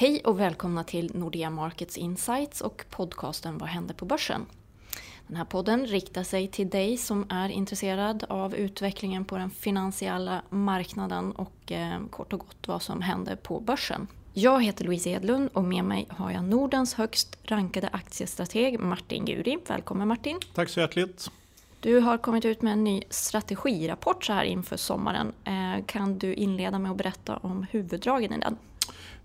Hej och välkomna till Nordea Markets Insights och podcasten Vad händer på börsen? Den här podden riktar sig till dig som är intresserad av utvecklingen på den finansiella marknaden och eh, kort och gott vad som händer på börsen. Jag heter Louise Edlund och med mig har jag Nordens högst rankade aktiestrateg Martin Guri. Välkommen Martin! Tack så hjärtligt! Du har kommit ut med en ny strategirapport så här inför sommaren. Eh, kan du inleda med att berätta om huvuddragen i den?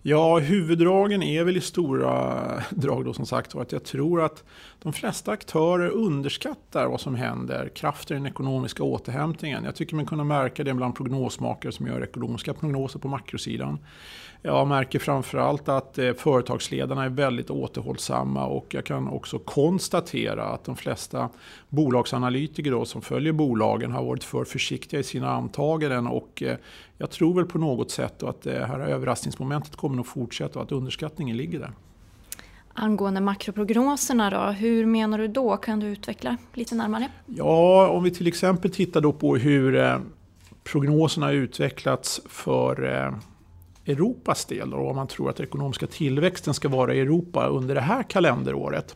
Ja, huvuddragen är väl i stora drag då som sagt att jag tror att de flesta aktörer underskattar vad som händer, kraften i den ekonomiska återhämtningen. Jag tycker man kunna märka det bland prognosmakare som gör ekonomiska prognoser på makrosidan. Jag märker framförallt att eh, företagsledarna är väldigt återhållsamma och jag kan också konstatera att de flesta bolagsanalytiker då, som följer bolagen har varit för försiktiga i sina antaganden och eh, jag tror väl på något sätt att det här överraskningsmomentet kommer att fortsätta och att underskattningen ligger där. Angående makroprognoserna då, hur menar du då? Kan du utveckla lite närmare? Ja, om vi till exempel tittar då på hur eh, prognoserna har utvecklats för Europas del och vad man tror att den ekonomiska tillväxten ska vara i Europa under det här kalenderåret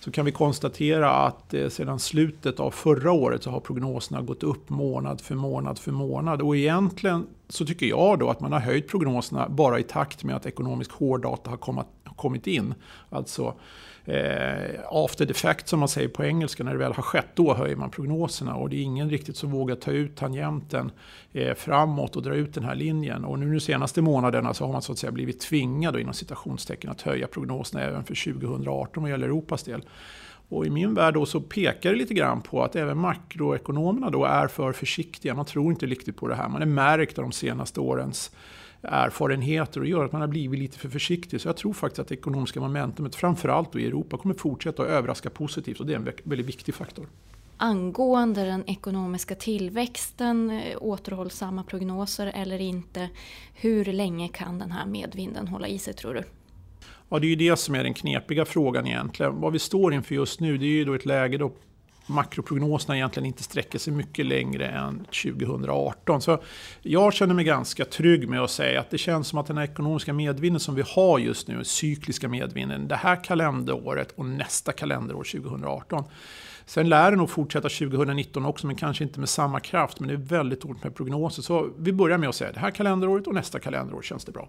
så kan vi konstatera att eh, sedan slutet av förra året så har prognoserna gått upp månad för månad för månad. Och egentligen så tycker jag då att man har höjt prognoserna bara i takt med att ekonomisk hårddata har kommit in. Alltså eh, after the fact som man säger på engelska, när det väl har skett, då höjer man prognoserna. Och det är ingen riktigt som vågar ta ut tangenten eh, framåt och dra ut den här linjen. Och nu de senaste månaderna så har man så att säga blivit tvingad inom citationstecken att höja prognoserna även för 2018 vad gäller Europas del. Och i min värld då så pekar det lite grann på att även makroekonomerna då är för försiktiga. Man tror inte riktigt på det här. Man är märkt av de senaste årens erfarenheter och gör att man har blivit lite för försiktig. Så jag tror faktiskt att det ekonomiska momentumet, framförallt i Europa, kommer fortsätta att överraska positivt och det är en väldigt viktig faktor. Angående den ekonomiska tillväxten, eh, återhållsamma prognoser eller inte, hur länge kan den här medvinden hålla i sig tror du? Ja, det är ju det som är den knepiga frågan egentligen. Vad vi står inför just nu det är ju då ett läge då makroprognoserna egentligen inte sträcker sig mycket längre än 2018. Så jag känner mig ganska trygg med att säga att det känns som att den här ekonomiska medvinden som vi har just nu, den cykliska medvinden, det här kalenderåret och nästa kalenderår 2018. Sen lär det nog fortsätta 2019 också, men kanske inte med samma kraft. Men det är väldigt hårt med prognoser. Så vi börjar med att säga det här kalenderåret och nästa kalenderår känns det bra.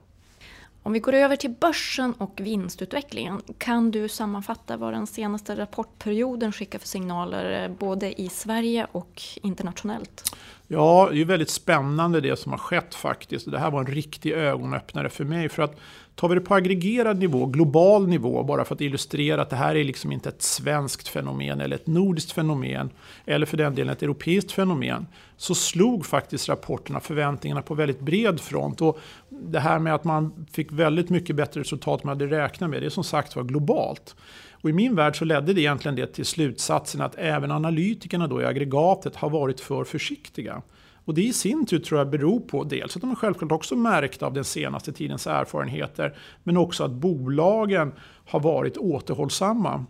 Om vi går över till börsen och vinstutvecklingen. Kan du sammanfatta vad den senaste rapportperioden skickar för signaler eh, både i Sverige och internationellt? Ja, det är väldigt spännande det som har skett faktiskt. Det här var en riktig ögonöppnare för mig. För att tar vi det på aggregerad nivå, global nivå, bara för att illustrera att det här är liksom inte ett svenskt fenomen eller ett nordiskt fenomen, eller för den delen ett europeiskt fenomen, så slog faktiskt rapporterna förväntningarna på väldigt bred front. Och det här med att man fick väldigt mycket bättre resultat än man hade räknat med, det är som sagt var globalt. Och I min värld så ledde det egentligen det till slutsatsen att även analytikerna då i aggregatet har varit för försiktiga. Och det i sin tur tror jag beror på dels att de är självklart också märkta av den senaste tidens erfarenheter, men också att bolagen har varit återhållsamma.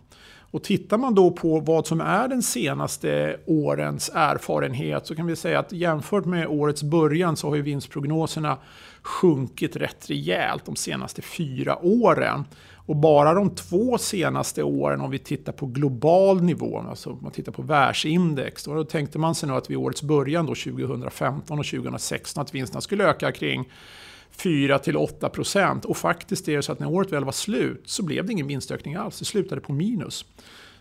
Och tittar man då på vad som är den senaste årens erfarenhet så kan vi säga att jämfört med årets början så har ju vinstprognoserna sjunkit rätt rejält de senaste fyra åren. Och bara de två senaste åren om vi tittar på global nivå, alltså om man tittar på världsindex, då tänkte man sig nog att vid årets början då 2015 och 2016 att vinsterna skulle öka kring 4 8 procent. Och faktiskt är det så att när året väl var slut så blev det ingen vinstökning alls, det slutade på minus.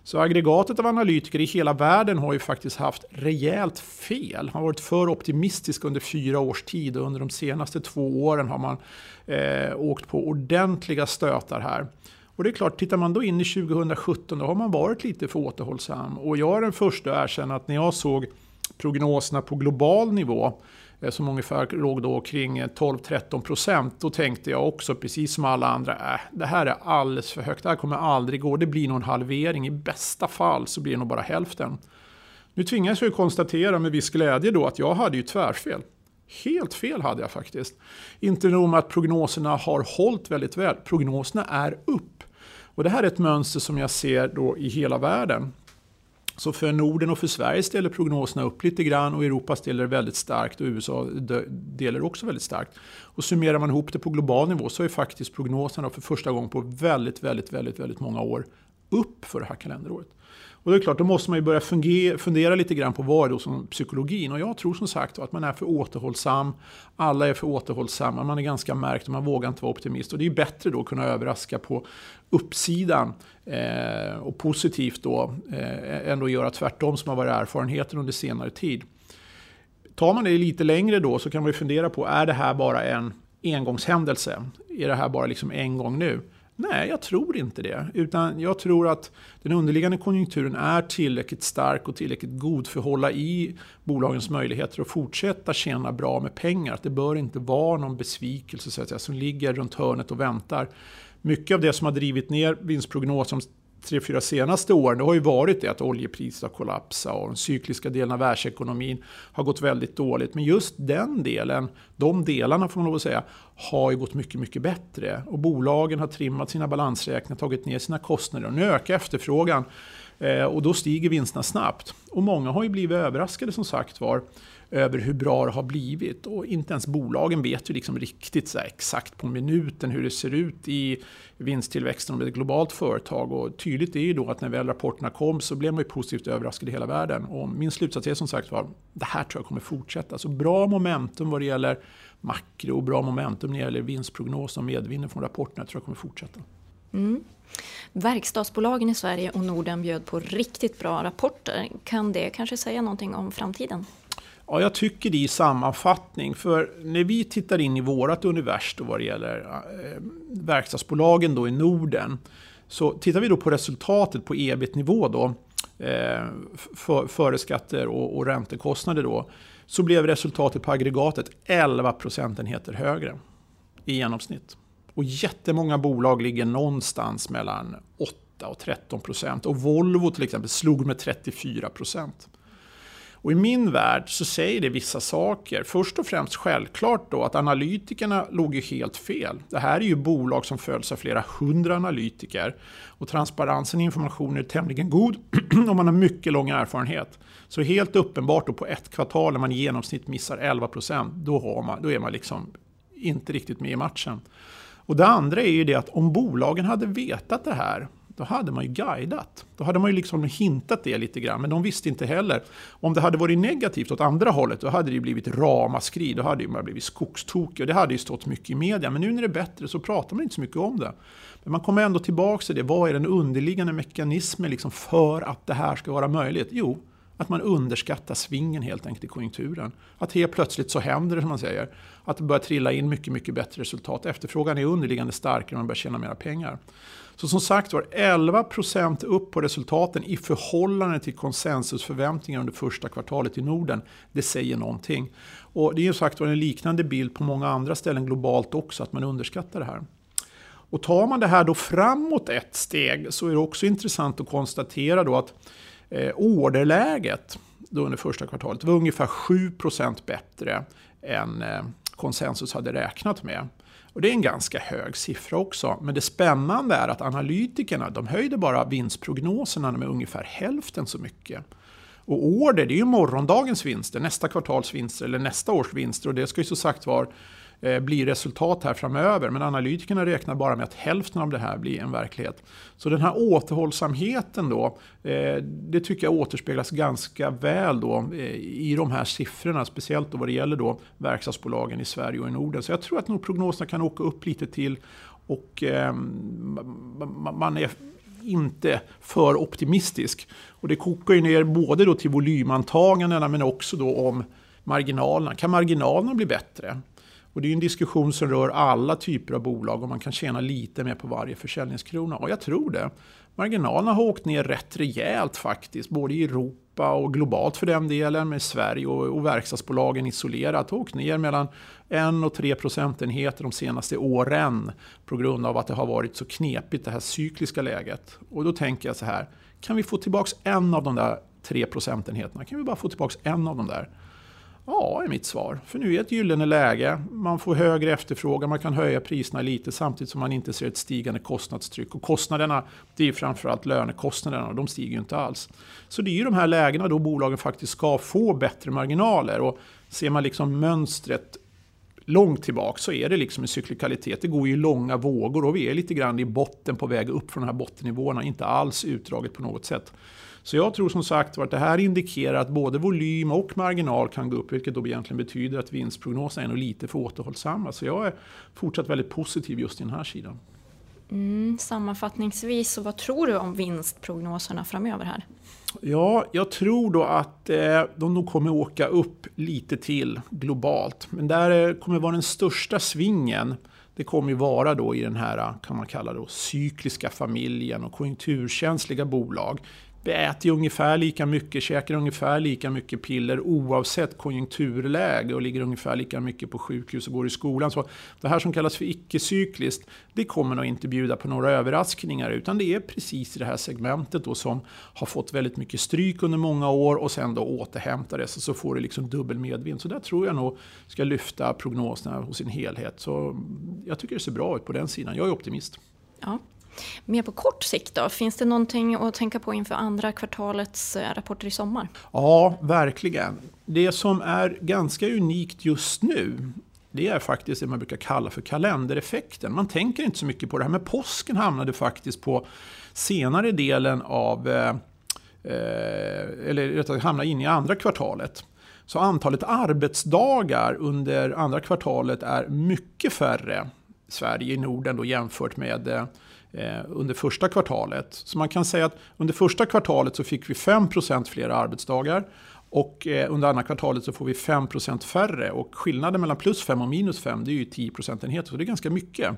Så aggregatet av analytiker i hela världen har ju faktiskt haft rejält fel. Man har varit för optimistisk under fyra års tid och under de senaste två åren har man eh, åkt på ordentliga stötar här. Och det är klart, tittar man då in i 2017 då har man varit lite för återhållsam. Och jag är den första att erkänna att när jag såg prognoserna på global nivå Eh, som ungefär låg då kring eh, 12-13 procent. Då tänkte jag också, precis som alla andra, äh, det här är alldeles för högt. Det här kommer aldrig gå. Det blir nog en halvering. I bästa fall så blir det nog bara hälften. Nu tvingas jag konstatera med viss glädje då att jag hade ju tvärfel. Helt fel hade jag faktiskt. Inte nog med att prognoserna har hållit väldigt väl. Prognoserna är upp. Och det här är ett mönster som jag ser då i hela världen. Så för Norden och för Sverige ställer prognoserna upp lite grann och Europa ställer väldigt starkt och USA delar också väldigt starkt. Och summerar man ihop det på global nivå så är faktiskt prognoserna för första gången på väldigt, väldigt, väldigt, väldigt många år upp för det här kalenderåret. Och det är klart, då måste man ju börja fungera, fundera lite grann på vad är då som psykologin. Och jag tror som sagt att man är för återhållsam. Alla är för återhållsamma, man är ganska märkt och man vågar inte vara optimist. Och det är bättre då att kunna överraska på uppsidan eh, och positivt då eh, än att göra tvärtom som har varit erfarenheten under senare tid. Tar man det lite längre då så kan man ju fundera på, är det här bara en engångshändelse? Är det här bara liksom en gång nu? Nej, jag tror inte det. Utan jag tror att den underliggande konjunkturen är tillräckligt stark och tillräckligt god för att hålla i bolagens möjligheter att fortsätta tjäna bra med pengar. Att det bör inte vara någon besvikelse så att säga, som ligger runt hörnet och väntar. Mycket av det som har drivit ner vinstprognosen tre, fyra senaste åren det har ju varit det att oljepriset har kollapsat och den cykliska delen av världsekonomin har gått väldigt dåligt. Men just den delen, de delarna får man lov att säga, har ju gått mycket, mycket bättre. Och bolagen har trimmat sina balansräkningar, tagit ner sina kostnader och nu ökar efterfrågan. Eh, och då stiger vinsterna snabbt. Och många har ju blivit överraskade som sagt var över hur bra det har blivit. Och inte ens bolagen vet ju liksom riktigt så exakt på minuten hur det ser ut i vinsttillväxten om det är ett globalt företag. Och tydligt är ju då att när väl rapporterna kom så blev man ju positivt överraskad i hela världen. Och min slutsats är som sagt var, det här tror jag kommer fortsätta. Så bra momentum vad det gäller makro och bra momentum när det gäller vinstprognos och medvinden från rapporterna tror jag kommer fortsätta. Mm. Verkstadsbolagen i Sverige och Norden bjöd på riktigt bra rapporter. Kan det kanske säga någonting om framtiden? Ja, jag tycker det i sammanfattning. För när vi tittar in i vårt universum vad det gäller eh, verkstadsbolagen då i Norden. Så tittar vi då på resultatet på ebit-nivå då. Eh, för, före skatter och, och räntekostnader då. Så blev resultatet på aggregatet 11 procentenheter högre i genomsnitt. Och jättemånga bolag ligger någonstans mellan 8 och 13 procent. Och Volvo till exempel slog med 34 procent. Och i min värld så säger det vissa saker. Först och främst självklart då att analytikerna låg ju helt fel. Det här är ju bolag som följs av flera hundra analytiker. Och transparensen i informationen är tämligen god och man har mycket lång erfarenhet. Så helt uppenbart då på ett kvartal när man i genomsnitt missar 11% då, då är man liksom inte riktigt med i matchen. Och det andra är ju det att om bolagen hade vetat det här då hade man ju guidat. Då hade man ju liksom hintat det lite grann, men de visste inte heller. Om det hade varit negativt åt andra hållet, då hade det blivit ramaskri, då hade man blivit skogstokig och det hade ju stått mycket i media. Men nu när det är bättre så pratar man inte så mycket om det. Men man kommer ändå tillbaka till det, vad är den underliggande mekanismen liksom för att det här ska vara möjligt? Jo, att man underskattar svingen helt enkelt i konjunkturen. Att helt plötsligt så händer det som man säger. Att det börjar trilla in mycket, mycket bättre resultat. Efterfrågan är underliggande starkare och man börjar tjäna mera pengar. Så som sagt var, 11% upp på resultaten i förhållande till konsensusförväntningar under första kvartalet i Norden. Det säger någonting. Och det är ju sagt var en liknande bild på många andra ställen globalt också, att man underskattar det här. Och tar man det här då framåt ett steg så är det också intressant att konstatera då att eh, orderläget då under första kvartalet var ungefär 7% bättre än eh, konsensus hade räknat med. Och det är en ganska hög siffra också. Men det spännande är att analytikerna de höjde bara vinstprognoserna med ungefär hälften så mycket. Och order, det är ju morgondagens vinster, nästa kvartals vinster eller nästa års vinster. Och det ska ju så sagt vara Eh, blir resultat här framöver. Men analytikerna räknar bara med att hälften av det här blir en verklighet. Så den här återhållsamheten då, eh, det tycker jag återspeglas ganska väl då eh, i de här siffrorna. Speciellt då vad det gäller då verkstadsbolagen i Sverige och i Norden. Så jag tror att nog prognoserna kan åka upp lite till. Och man är inte för optimistisk. Och det kokar ju ner både då till volymantagandena men också då om marginalerna. Kan marginalerna bli bättre? Och det är en diskussion som rör alla typer av bolag och man kan tjäna lite mer på varje försäljningskrona. Och jag tror det. Marginalerna har åkt ner rätt rejält faktiskt, både i Europa och globalt för den delen, med Sverige och, och verkstadsbolagen isolerat, har åkt ner mellan 1 och 3 procentenheter de senaste åren på grund av att det har varit så knepigt det här cykliska läget. Och då tänker jag så här, kan vi få tillbaka en av de där 3 procentenheterna? Kan vi bara få tillbaka en av de där? Ja, är mitt svar. För nu är ett gyllene läge. Man får högre efterfrågan, man kan höja priserna lite samtidigt som man inte ser ett stigande kostnadstryck. Och kostnaderna, det är framförallt lönekostnaderna och de stiger ju inte alls. Så det är ju de här lägena då bolagen faktiskt ska få bättre marginaler. Och ser man liksom mönstret långt tillbaka så är det liksom en cyklikalitet. Det går ju långa vågor och vi är lite grann i botten på väg upp från de här bottennivåerna. Inte alls utdraget på något sätt. Så jag tror som sagt att det här indikerar att både volym och marginal kan gå upp, vilket då egentligen betyder att vinstprognoserna är nog lite för återhållsamma. Så jag är fortsatt väldigt positiv just i den här sidan. Mm, sammanfattningsvis, så vad tror du om vinstprognoserna framöver här? Ja, jag tror då att eh, de nog kommer åka upp lite till globalt. Men där eh, kommer vara den största svingen. Det kommer ju vara då i den här, eh, kan man kalla det, cykliska familjen och konjunkturkänsliga bolag. Vi äter ungefär lika mycket, käkar ungefär lika mycket piller oavsett konjunkturläge och ligger ungefär lika mycket på sjukhus och går i skolan. Så det här som kallas för icke-cykliskt, det kommer nog inte bjuda på några överraskningar utan det är precis i det här segmentet då som har fått väldigt mycket stryk under många år och sen då återhämtar det så får det liksom dubbel medvind. Så där tror jag nog ska lyfta prognoserna hos sin helhet. Så jag tycker det ser bra ut på den sidan. Jag är optimist. Ja. Mer på kort sikt då? Finns det någonting att tänka på inför andra kvartalets eh, rapporter i sommar? Ja, verkligen. Det som är ganska unikt just nu det är faktiskt det man brukar kalla för kalendereffekten. Man tänker inte så mycket på det här, men påsken hamnade faktiskt på senare delen av, eh, eh eller rättare hamnade in i andra kvartalet. Så antalet arbetsdagar under andra kvartalet är mycket färre i Sverige, i Norden då, jämfört med Eh, Eh, under första kvartalet. Så man kan säga att under första kvartalet så fick vi 5% fler arbetsdagar och eh, under andra kvartalet så får vi 5% färre och skillnaden mellan plus 5 och minus 5 det är ju 10 procentenheter så det är ganska mycket.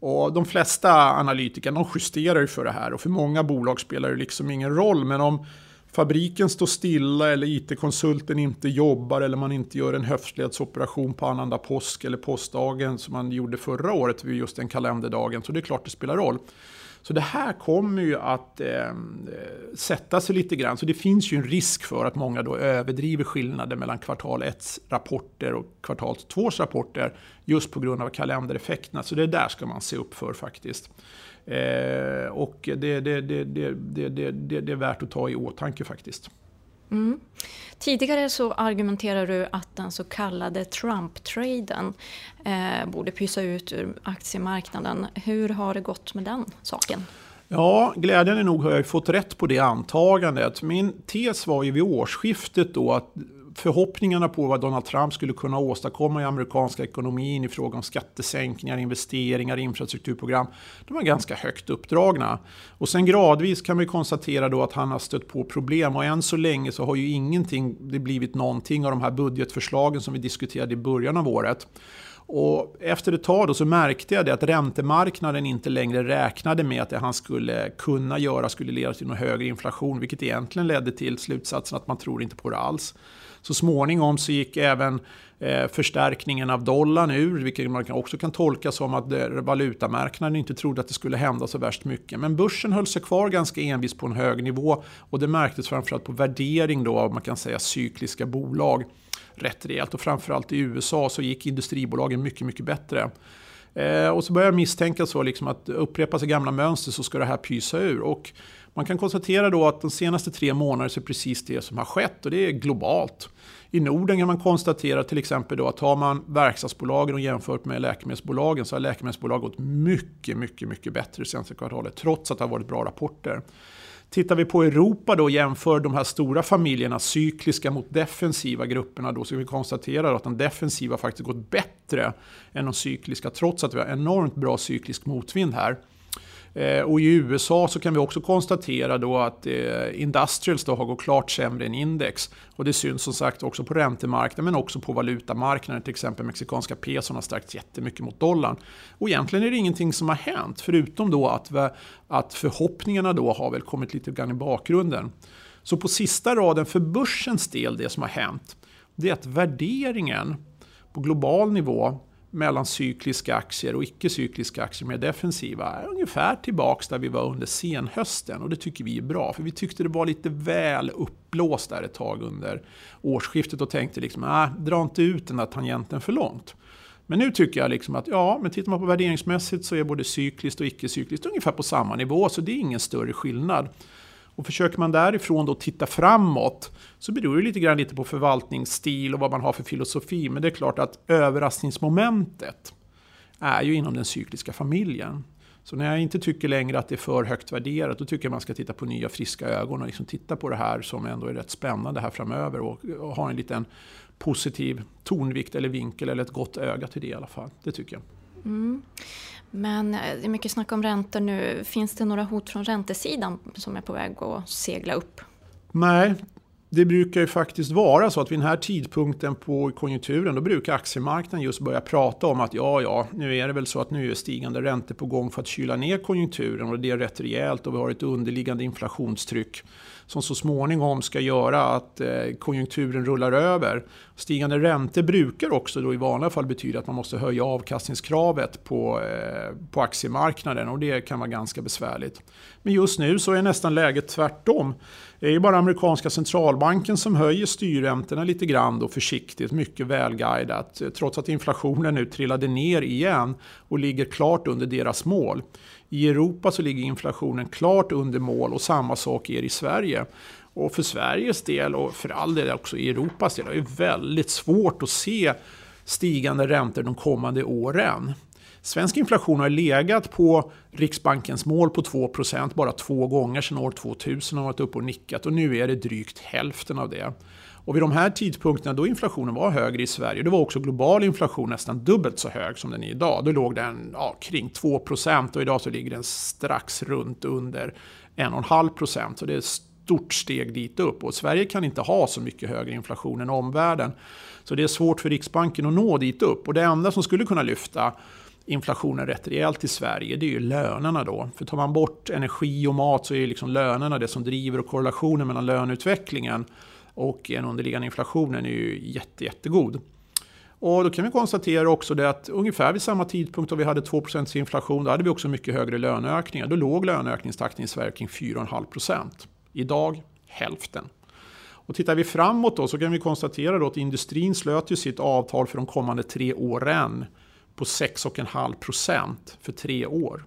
Och de flesta analytiker de justerar ju för det här och för många bolag spelar det liksom ingen roll men om fabriken står stilla eller IT-konsulten inte jobbar eller man inte gör en höftledsoperation på annandag påsk eller påskdagen som man gjorde förra året vid just den kalenderdagen. Så det är klart det spelar roll. Så det här kommer ju att eh, eh sätta sig lite grann. Så det finns ju en risk för att många då överdriver skillnaden mellan kvartal 1 rapporter och kvartal 2 rapporter just på grund av kalendereffekterna. Så det där ska man se upp för faktiskt. Eh, och det, det, det, det, är värt att ta i åtanke faktiskt. Mm. Tidigare så argumenterar du att den så kallade Trump-traden eh, borde pysa ut ur aktiemarknaden. Hur har det gått med den saken? Ja, glädjande nog har jag fått rätt på det antagandet. Min tes var ju vid årsskiftet då att förhoppningarna på vad Donald Trump skulle kunna åstadkomma i amerikanska ekonomin i fråga om skattesänkningar, investeringar, infrastrukturprogram, de var ganska högt uppdragna. Och sen gradvis kan vi konstatera då att han har stött på problem och än så länge så har ju ingenting det blivit någonting av de här budgetförslagen som vi diskuterade i början av året. Och efter ett tag då så märkte jag det att räntemarknaden inte längre räknade med att det han skulle kunna göra skulle leda till någon högre inflation, vilket egentligen ledde till slutsatsen att man tror inte på det alls. Så småningom så gick även eh, förstärkningen av dollarn ur, vilket man också kan tolka som att eh, valutamarknaden inte trodde att det skulle hända så värst mycket. Men börsen höll sig kvar ganska envis på en hög nivå och det märktes framförallt på värdering då av man kan säga cykliska bolag rätt rejält och framförallt i USA så gick industribolagen mycket, mycket bättre. Eh, och så börjar jag misstänka så liksom att upprepa sig gamla mönster så ska det här pysa ur. Och man kan konstatera då att de senaste tre månaderna så är precis det som har skett och det är globalt. I Norden kan man konstatera till exempel då att tar man verkstadsbolagen och jämfört med läkemedelsbolagen så har läkemedelsbolag gått mycket, mycket, mycket bättre det senaste kvartalet trots att det har varit bra rapporter. Tittar vi på Europa då och jämför de här stora familjerna, cykliska mot defensiva grupperna, då så vi konstatera att de defensiva faktiskt gått bättre än de cykliska, trots att vi har enormt bra cyklisk motvind här. Eh, och i USA så kan vi också konstatera då att eh, Industrials då har gått klart sämre än index. Och det syns som sagt också på räntemarknaden men också på valutamarknaden. Till exempel mexikanska peson har stärkts jättemycket mot dollarn. Och egentligen är det ingenting som har hänt förutom då att, att förhoppningarna då har väl kommit lite grann i bakgrunden. Så på sista raden för börsens del, det som har hänt, det är att värderingen på global nivå mellan cykliska aktier och icke-cykliska aktier, mer defensiva, är ungefär tillbaks där vi var under senhösten. Och det tycker vi är bra, för vi tyckte det var lite väl uppblåst där ett tag under årsskiftet och tänkte liksom, nej, dra inte ut den där tangenten för långt. Men nu tycker jag liksom att ja, men tittar man på värderingsmässigt så är både cykliskt och icke-cykliskt ungefär på samma nivå, så det är ingen större skillnad. Och försöker man därifrån då titta framåt så beror det lite grann lite på förvaltningsstil och vad man har för filosofi. Men det är klart att överraskningsmomentet är ju inom den cykliska familjen. Så när jag inte tycker längre att det är för högt värderat, då tycker jag man ska titta på nya friska ögon och liksom titta på det här som ändå är rätt spännande här framöver och, och ha en liten positiv tonvikt eller vinkel eller ett gott öga till det i alla fall. Det tycker jag. Mm. Men eh, det är mycket snack om räntor nu. Finns det några hot från räntesidan som är på väg att segla upp? Nej, det brukar ju faktiskt vara så att vid den här tidpunkten på konjunkturen då brukar aktiemarknaden just börja prata om att ja, ja, nu är det väl så att nu är stigande räntor på gång för att kyla ner konjunkturen och det är rätt rejält och vi har ett underliggande inflationstryck som så småningom ska göra att eh, konjunkturen rullar över. Stigande räntor brukar också då i vanliga fall betyda att man måste höja avkastningskravet på, eh, på aktiemarknaden och det kan vara ganska besvärligt. Men just nu så är nästan läget tvärtom. Det är ju bara amerikanska centralbanken som höjer styrräntorna lite grann då försiktigt, mycket välguidat. Trots att inflationen nu trillade ner igen och ligger klart under deras mål. I Europa så ligger inflationen klart under mål och samma sak är i Sverige. Och för Sveriges del och för all del också i Europas del är det väldigt svårt att se stigande räntor de kommande åren. Svensk inflation har legat på Riksbankens mål på 2% bara två gånger sedan år 2000 har varit uppe och nickat och nu är det drygt hälften av det. Och vid de här tidpunkterna då inflationen var högre i Sverige, då var också global inflation nästan dubbelt så hög som den är idag. Då låg den ja, kring 2% och idag så ligger den strax runt under 1,5 Så det är ett stort steg dit upp. Och Sverige kan inte ha så mycket högre inflation än omvärlden. Så det är svårt för Riksbanken att nå dit upp. Och det enda som skulle kunna lyfta inflationen rätt rejält i Sverige, det är ju lönerna då. För tar man bort energi och mat så är liksom lönerna det som driver och korrelationen mellan löneutvecklingen och den underliggande inflationen är ju jätte, jättegod. Och då kan vi konstatera också det att ungefär vid samma tidpunkt då vi hade 2% inflation, då hade vi också mycket högre löneökningar. Då låg löneökningstakten i Sverige kring 4,5% Idag hälften. Och tittar vi framåt då så kan vi konstatera då att industrin slöt ju sitt avtal för de kommande tre åren på 6,5% för tre år.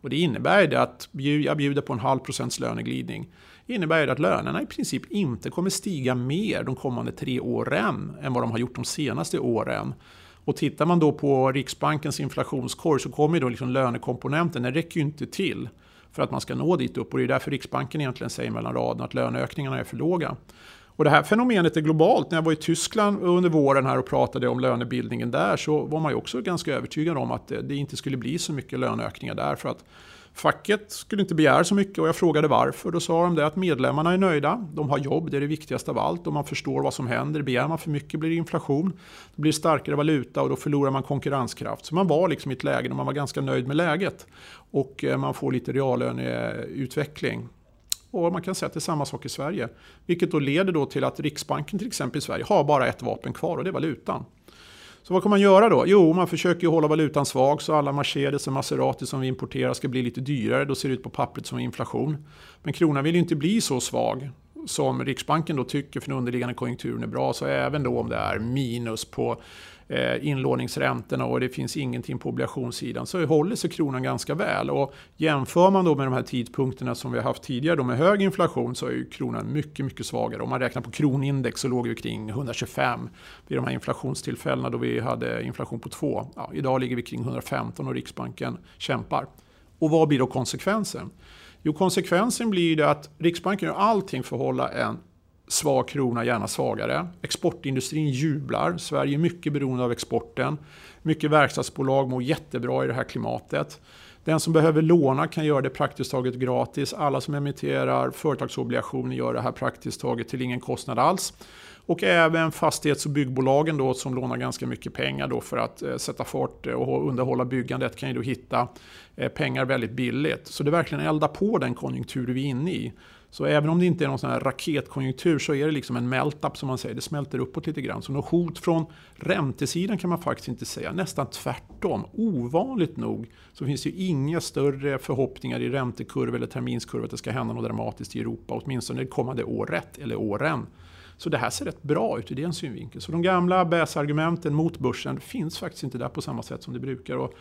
Och det innebär det att jag bjuder på en halv procents löneglidning. Det innebär det att lönerna i princip inte kommer stiga mer de kommande tre åren än vad de har gjort de senaste åren. Och tittar man då på Riksbankens inflationskorg så kommer då liksom lönekomponenten, den räcker ju inte till för att man ska nå dit upp. Och det är därför Riksbanken egentligen säger mellan raderna att löneökningarna är för låga. Och det här fenomenet är globalt. När jag var i Tyskland under våren här och pratade om lönebildningen där så var man ju också ganska övertygad om att eh, det inte skulle bli så mycket löneökningar där. För att Facket skulle inte begära så mycket och jag frågade varför. Då sa de det att medlemmarna är nöjda, de har jobb, det är det viktigaste av allt och man förstår vad som händer. Begär man för mycket blir det inflation, det blir starkare valuta och då förlorar man konkurrenskraft. Så man var liksom i ett läge där man var ganska nöjd med läget och eh, man får lite reallöneutveckling. Och man kan säga att det är samma sak i Sverige. Vilket då leder då till att Riksbanken till exempel i Sverige har bara ett vapen kvar och det är valutan. Så vad kan man göra då? Jo, man försöker hålla valutan svag så alla Mercedes och Maserati som vi importerar ska bli lite dyrare. Då ser det ut på pappret som inflation. Men kronan vill ju inte bli så svag som Riksbanken då tycker för den underliggande konjunkturen är bra. Så även då om det är minus på eh, inlåningsräntorna och det finns ingenting på obligationssidan så håller sig kronan ganska väl. Och jämför man då med de här tidpunkterna som vi har haft tidigare då med hög inflation så är ju kronan mycket, mycket svagare. Om man räknar på kronindex så låg vi kring 125 vid de här inflationstillfällena då vi hade inflation på 2. Ja, idag ligger vi kring 115 och Riksbanken kämpar. Och vad blir då konsekvensen? Jo, konsekvensen blir det att Riksbanken gör allting för att hålla en svag krona, gärna svagare. Exportindustrin jublar. Sverige är mycket beroende av exporten. Mycket verkstadsbolag mår jättebra i det här klimatet. Den som behöver låna kan göra det praktiskt taget gratis. Alla som emitterar företagsobligationer gör det här praktiskt taget till ingen kostnad alls. Och även fastighets och byggbolagen då, som lånar ganska mycket pengar då för att eh, sätta fart eh, och underhålla byggandet kan ju då hitta eh, pengar väldigt billigt. Så det verkligen eldar på den konjunktur vi är inne i. Så även om det inte är någon sån här raketkonjunktur så är det liksom en melt-up som man säger. Det smälter uppåt lite grann. Så något hot från räntesidan kan man faktiskt inte säga. Nästan tvärtom. Ovanligt nog så finns det ju inga större förhoppningar i räntekurva eller terminskurva att det ska hända något dramatiskt i Europa. Åtminstone det kommande året eller åren. Så det här ser rätt bra ut ur den synvinkeln. Så de gamla bäsargumenten mot börsen finns faktiskt inte där på samma sätt som det brukar. Och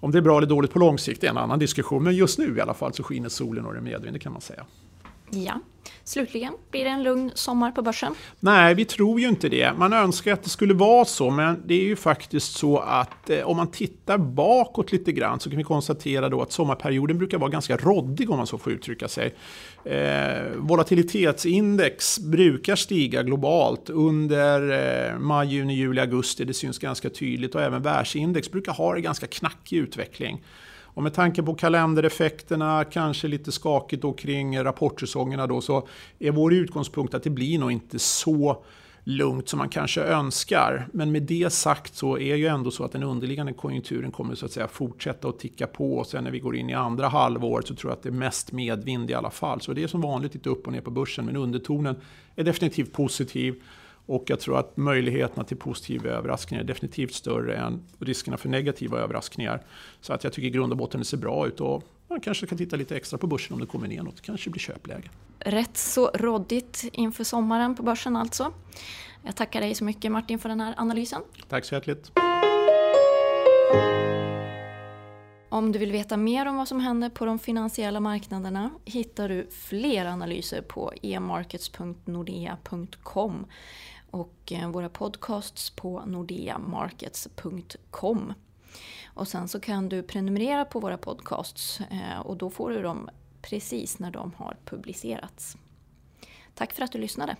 om det är bra eller dåligt på lång sikt är en annan diskussion. Men just nu i alla fall så skiner solen och det är medvind, det kan man säga. Ja. Slutligen, blir det en lugn sommar på börsen? Nej, vi tror ju inte det. Man önskar att det skulle vara så, men det är ju faktiskt så att eh, om man tittar bakåt lite grann så kan vi konstatera då att sommarperioden brukar vara ganska råddig om man så får uttrycka sig. Eh, volatilitetsindex brukar stiga globalt under eh, maj, juni, juli, augusti. Det syns ganska tydligt och även världsindex brukar ha en ganska knackig utveckling. Och med tanke på kalendereffekterna, kanske lite skakigt då kring rapportsäsongerna då, så är vår utgångspunkt att det blir nog inte så lugnt som man kanske önskar. Men med det sagt så är ju ändå så att den underliggande konjunkturen kommer så att säga fortsätta att ticka på. Och sen när vi går in i andra halvåret så tror jag att det är mest medvind i alla fall. Så det är som vanligt lite upp och ner på börsen, men undertonen är definitivt positiv. Och jag tror att möjligheterna till positiva överraskningar är definitivt större än riskerna för negativa överraskningar. Så att jag tycker i grund och botten det ser bra ut. Och man kanske kan titta lite extra på börsen om det kommer ner något. kanske blir köpläge. Rätt så råddigt inför sommaren på börsen alltså. Jag tackar dig så mycket Martin för den här analysen. Tack så hjärtligt. Om du vill veta mer om vad som händer på de finansiella marknaderna hittar du fler analyser på emarkets.nordea.com och eh, våra podcasts på nordeamarkets.com. Och sen så kan du prenumerera på våra podcasts eh, och då får du dem precis när de har publicerats. Tack för att du lyssnade.